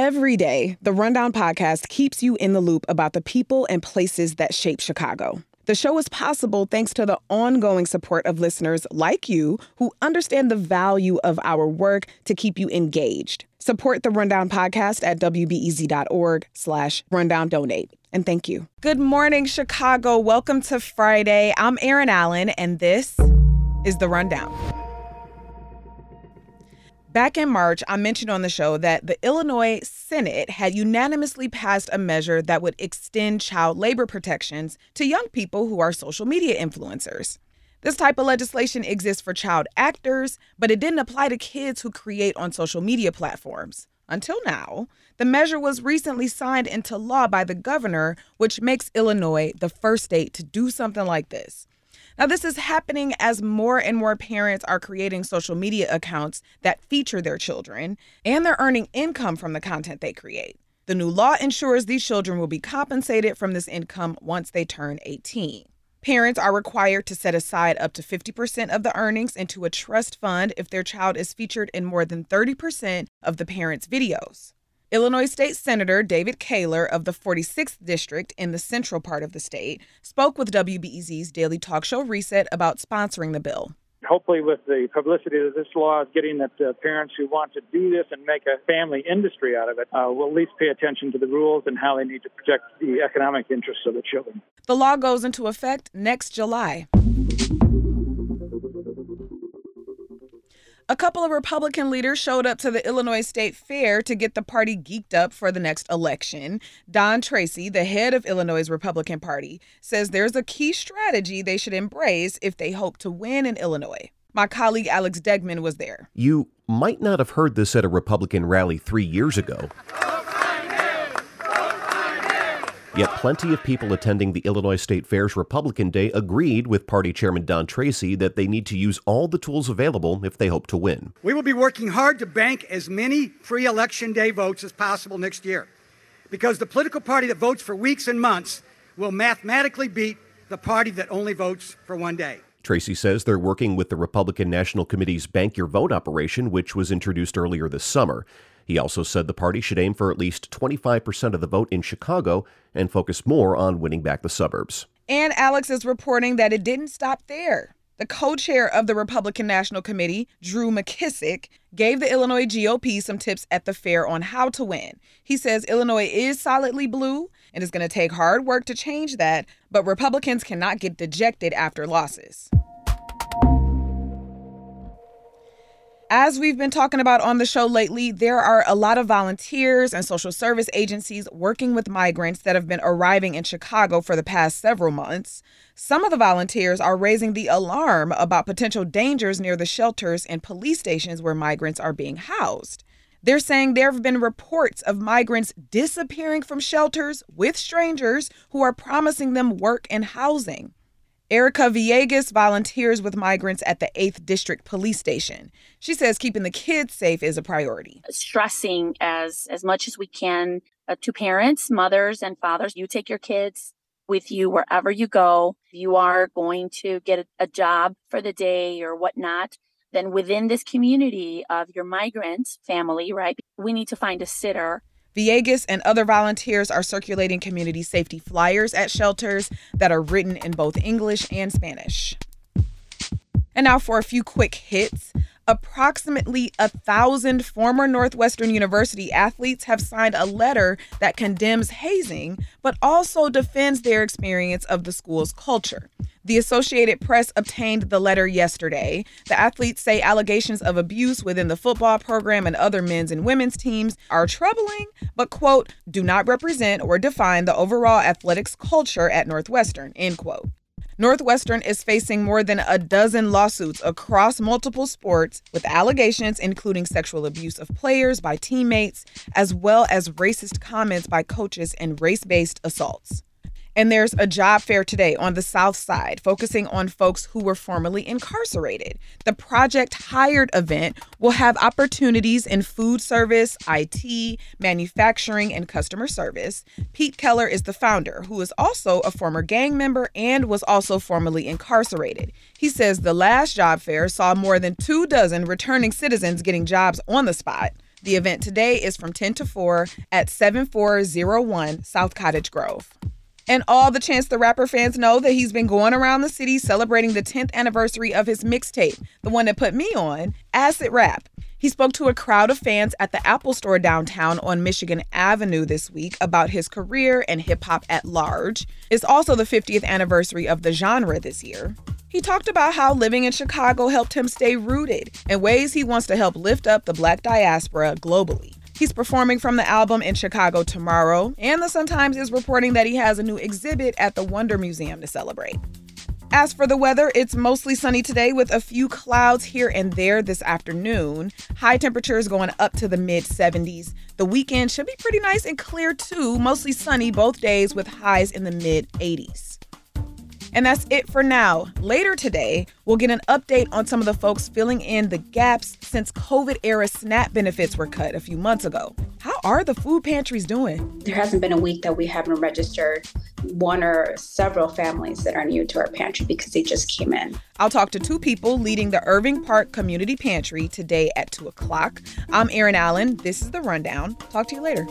Every day, the Rundown podcast keeps you in the loop about the people and places that shape Chicago. The show is possible thanks to the ongoing support of listeners like you who understand the value of our work to keep you engaged. Support the Rundown podcast at wbez.org slash rundown donate. And thank you. Good morning, Chicago. Welcome to Friday. I'm Erin Allen, and this is The Rundown. Back in March, I mentioned on the show that the Illinois Senate had unanimously passed a measure that would extend child labor protections to young people who are social media influencers. This type of legislation exists for child actors, but it didn't apply to kids who create on social media platforms. Until now, the measure was recently signed into law by the governor, which makes Illinois the first state to do something like this. Now, this is happening as more and more parents are creating social media accounts that feature their children, and they're earning income from the content they create. The new law ensures these children will be compensated from this income once they turn 18. Parents are required to set aside up to 50% of the earnings into a trust fund if their child is featured in more than 30% of the parents' videos. Illinois State Senator David Koehler of the 46th District in the central part of the state spoke with WBEZ's daily talk show Reset about sponsoring the bill. Hopefully, with the publicity that this law is getting, that uh, parents who want to do this and make a family industry out of it uh, will at least pay attention to the rules and how they need to protect the economic interests of the children. The law goes into effect next July. A couple of Republican leaders showed up to the Illinois State Fair to get the party geeked up for the next election. Don Tracy, the head of Illinois' Republican Party, says there's a key strategy they should embrace if they hope to win in Illinois. My colleague Alex Degman was there. You might not have heard this at a Republican rally three years ago. Yet plenty of people attending the Illinois State Fair's Republican Day agreed with Party Chairman Don Tracy that they need to use all the tools available if they hope to win. We will be working hard to bank as many free election day votes as possible next year because the political party that votes for weeks and months will mathematically beat the party that only votes for one day. Tracy says they're working with the Republican National Committee's Bank Your Vote operation, which was introduced earlier this summer. He also said the party should aim for at least 25% of the vote in Chicago and focus more on winning back the suburbs. And Alex is reporting that it didn't stop there. The co chair of the Republican National Committee, Drew McKissick, gave the Illinois GOP some tips at the fair on how to win. He says Illinois is solidly blue and it's going to take hard work to change that, but Republicans cannot get dejected after losses. As we've been talking about on the show lately, there are a lot of volunteers and social service agencies working with migrants that have been arriving in Chicago for the past several months. Some of the volunteers are raising the alarm about potential dangers near the shelters and police stations where migrants are being housed. They're saying there have been reports of migrants disappearing from shelters with strangers who are promising them work and housing. Erica Villegas volunteers with migrants at the 8th District Police Station. She says keeping the kids safe is a priority. Stressing as as much as we can uh, to parents, mothers and fathers, you take your kids with you wherever you go. You are going to get a, a job for the day or whatnot, then within this community of your migrant family, right, we need to find a sitter Villegas and other volunteers are circulating community safety flyers at shelters that are written in both English and Spanish. And now for a few quick hits. Approximately a thousand former Northwestern University athletes have signed a letter that condemns hazing, but also defends their experience of the school's culture. The Associated Press obtained the letter yesterday. The athletes say allegations of abuse within the football program and other men's and women's teams are troubling, but, quote, do not represent or define the overall athletics culture at Northwestern, end quote. Northwestern is facing more than a dozen lawsuits across multiple sports with allegations including sexual abuse of players by teammates, as well as racist comments by coaches and race based assaults. And there's a job fair today on the South Side focusing on folks who were formerly incarcerated. The Project Hired event will have opportunities in food service, IT, manufacturing, and customer service. Pete Keller is the founder, who is also a former gang member and was also formerly incarcerated. He says the last job fair saw more than two dozen returning citizens getting jobs on the spot. The event today is from 10 to 4 at 7401 South Cottage Grove. And all the Chance the Rapper fans know that he's been going around the city celebrating the 10th anniversary of his mixtape, the one that put me on, Acid Rap. He spoke to a crowd of fans at the Apple Store downtown on Michigan Avenue this week about his career and hip hop at large. It's also the 50th anniversary of the genre this year. He talked about how living in Chicago helped him stay rooted and ways he wants to help lift up the black diaspora globally. He's performing from the album in Chicago tomorrow, and the Sun Times is reporting that he has a new exhibit at the WNDR Museum to celebrate. As for the weather, it's mostly sunny today with a few clouds here and there this afternoon. High temperatures going up to the mid 70s. The weekend should be pretty nice and clear too, mostly sunny both days with highs in the mid 80s. And that's it for now. Later today, we'll get an update on some of the folks filling in the gaps since COVID era SNAP benefits were cut a few months ago. How are the food pantries doing? There hasn't been a week that we haven't registered one or several families that are new to our pantry because they just came in. I'll talk to two people leading the Irving Park Community Pantry today at 2 o'clock. I'm Erin Allen. This is The Rundown. Talk to you later.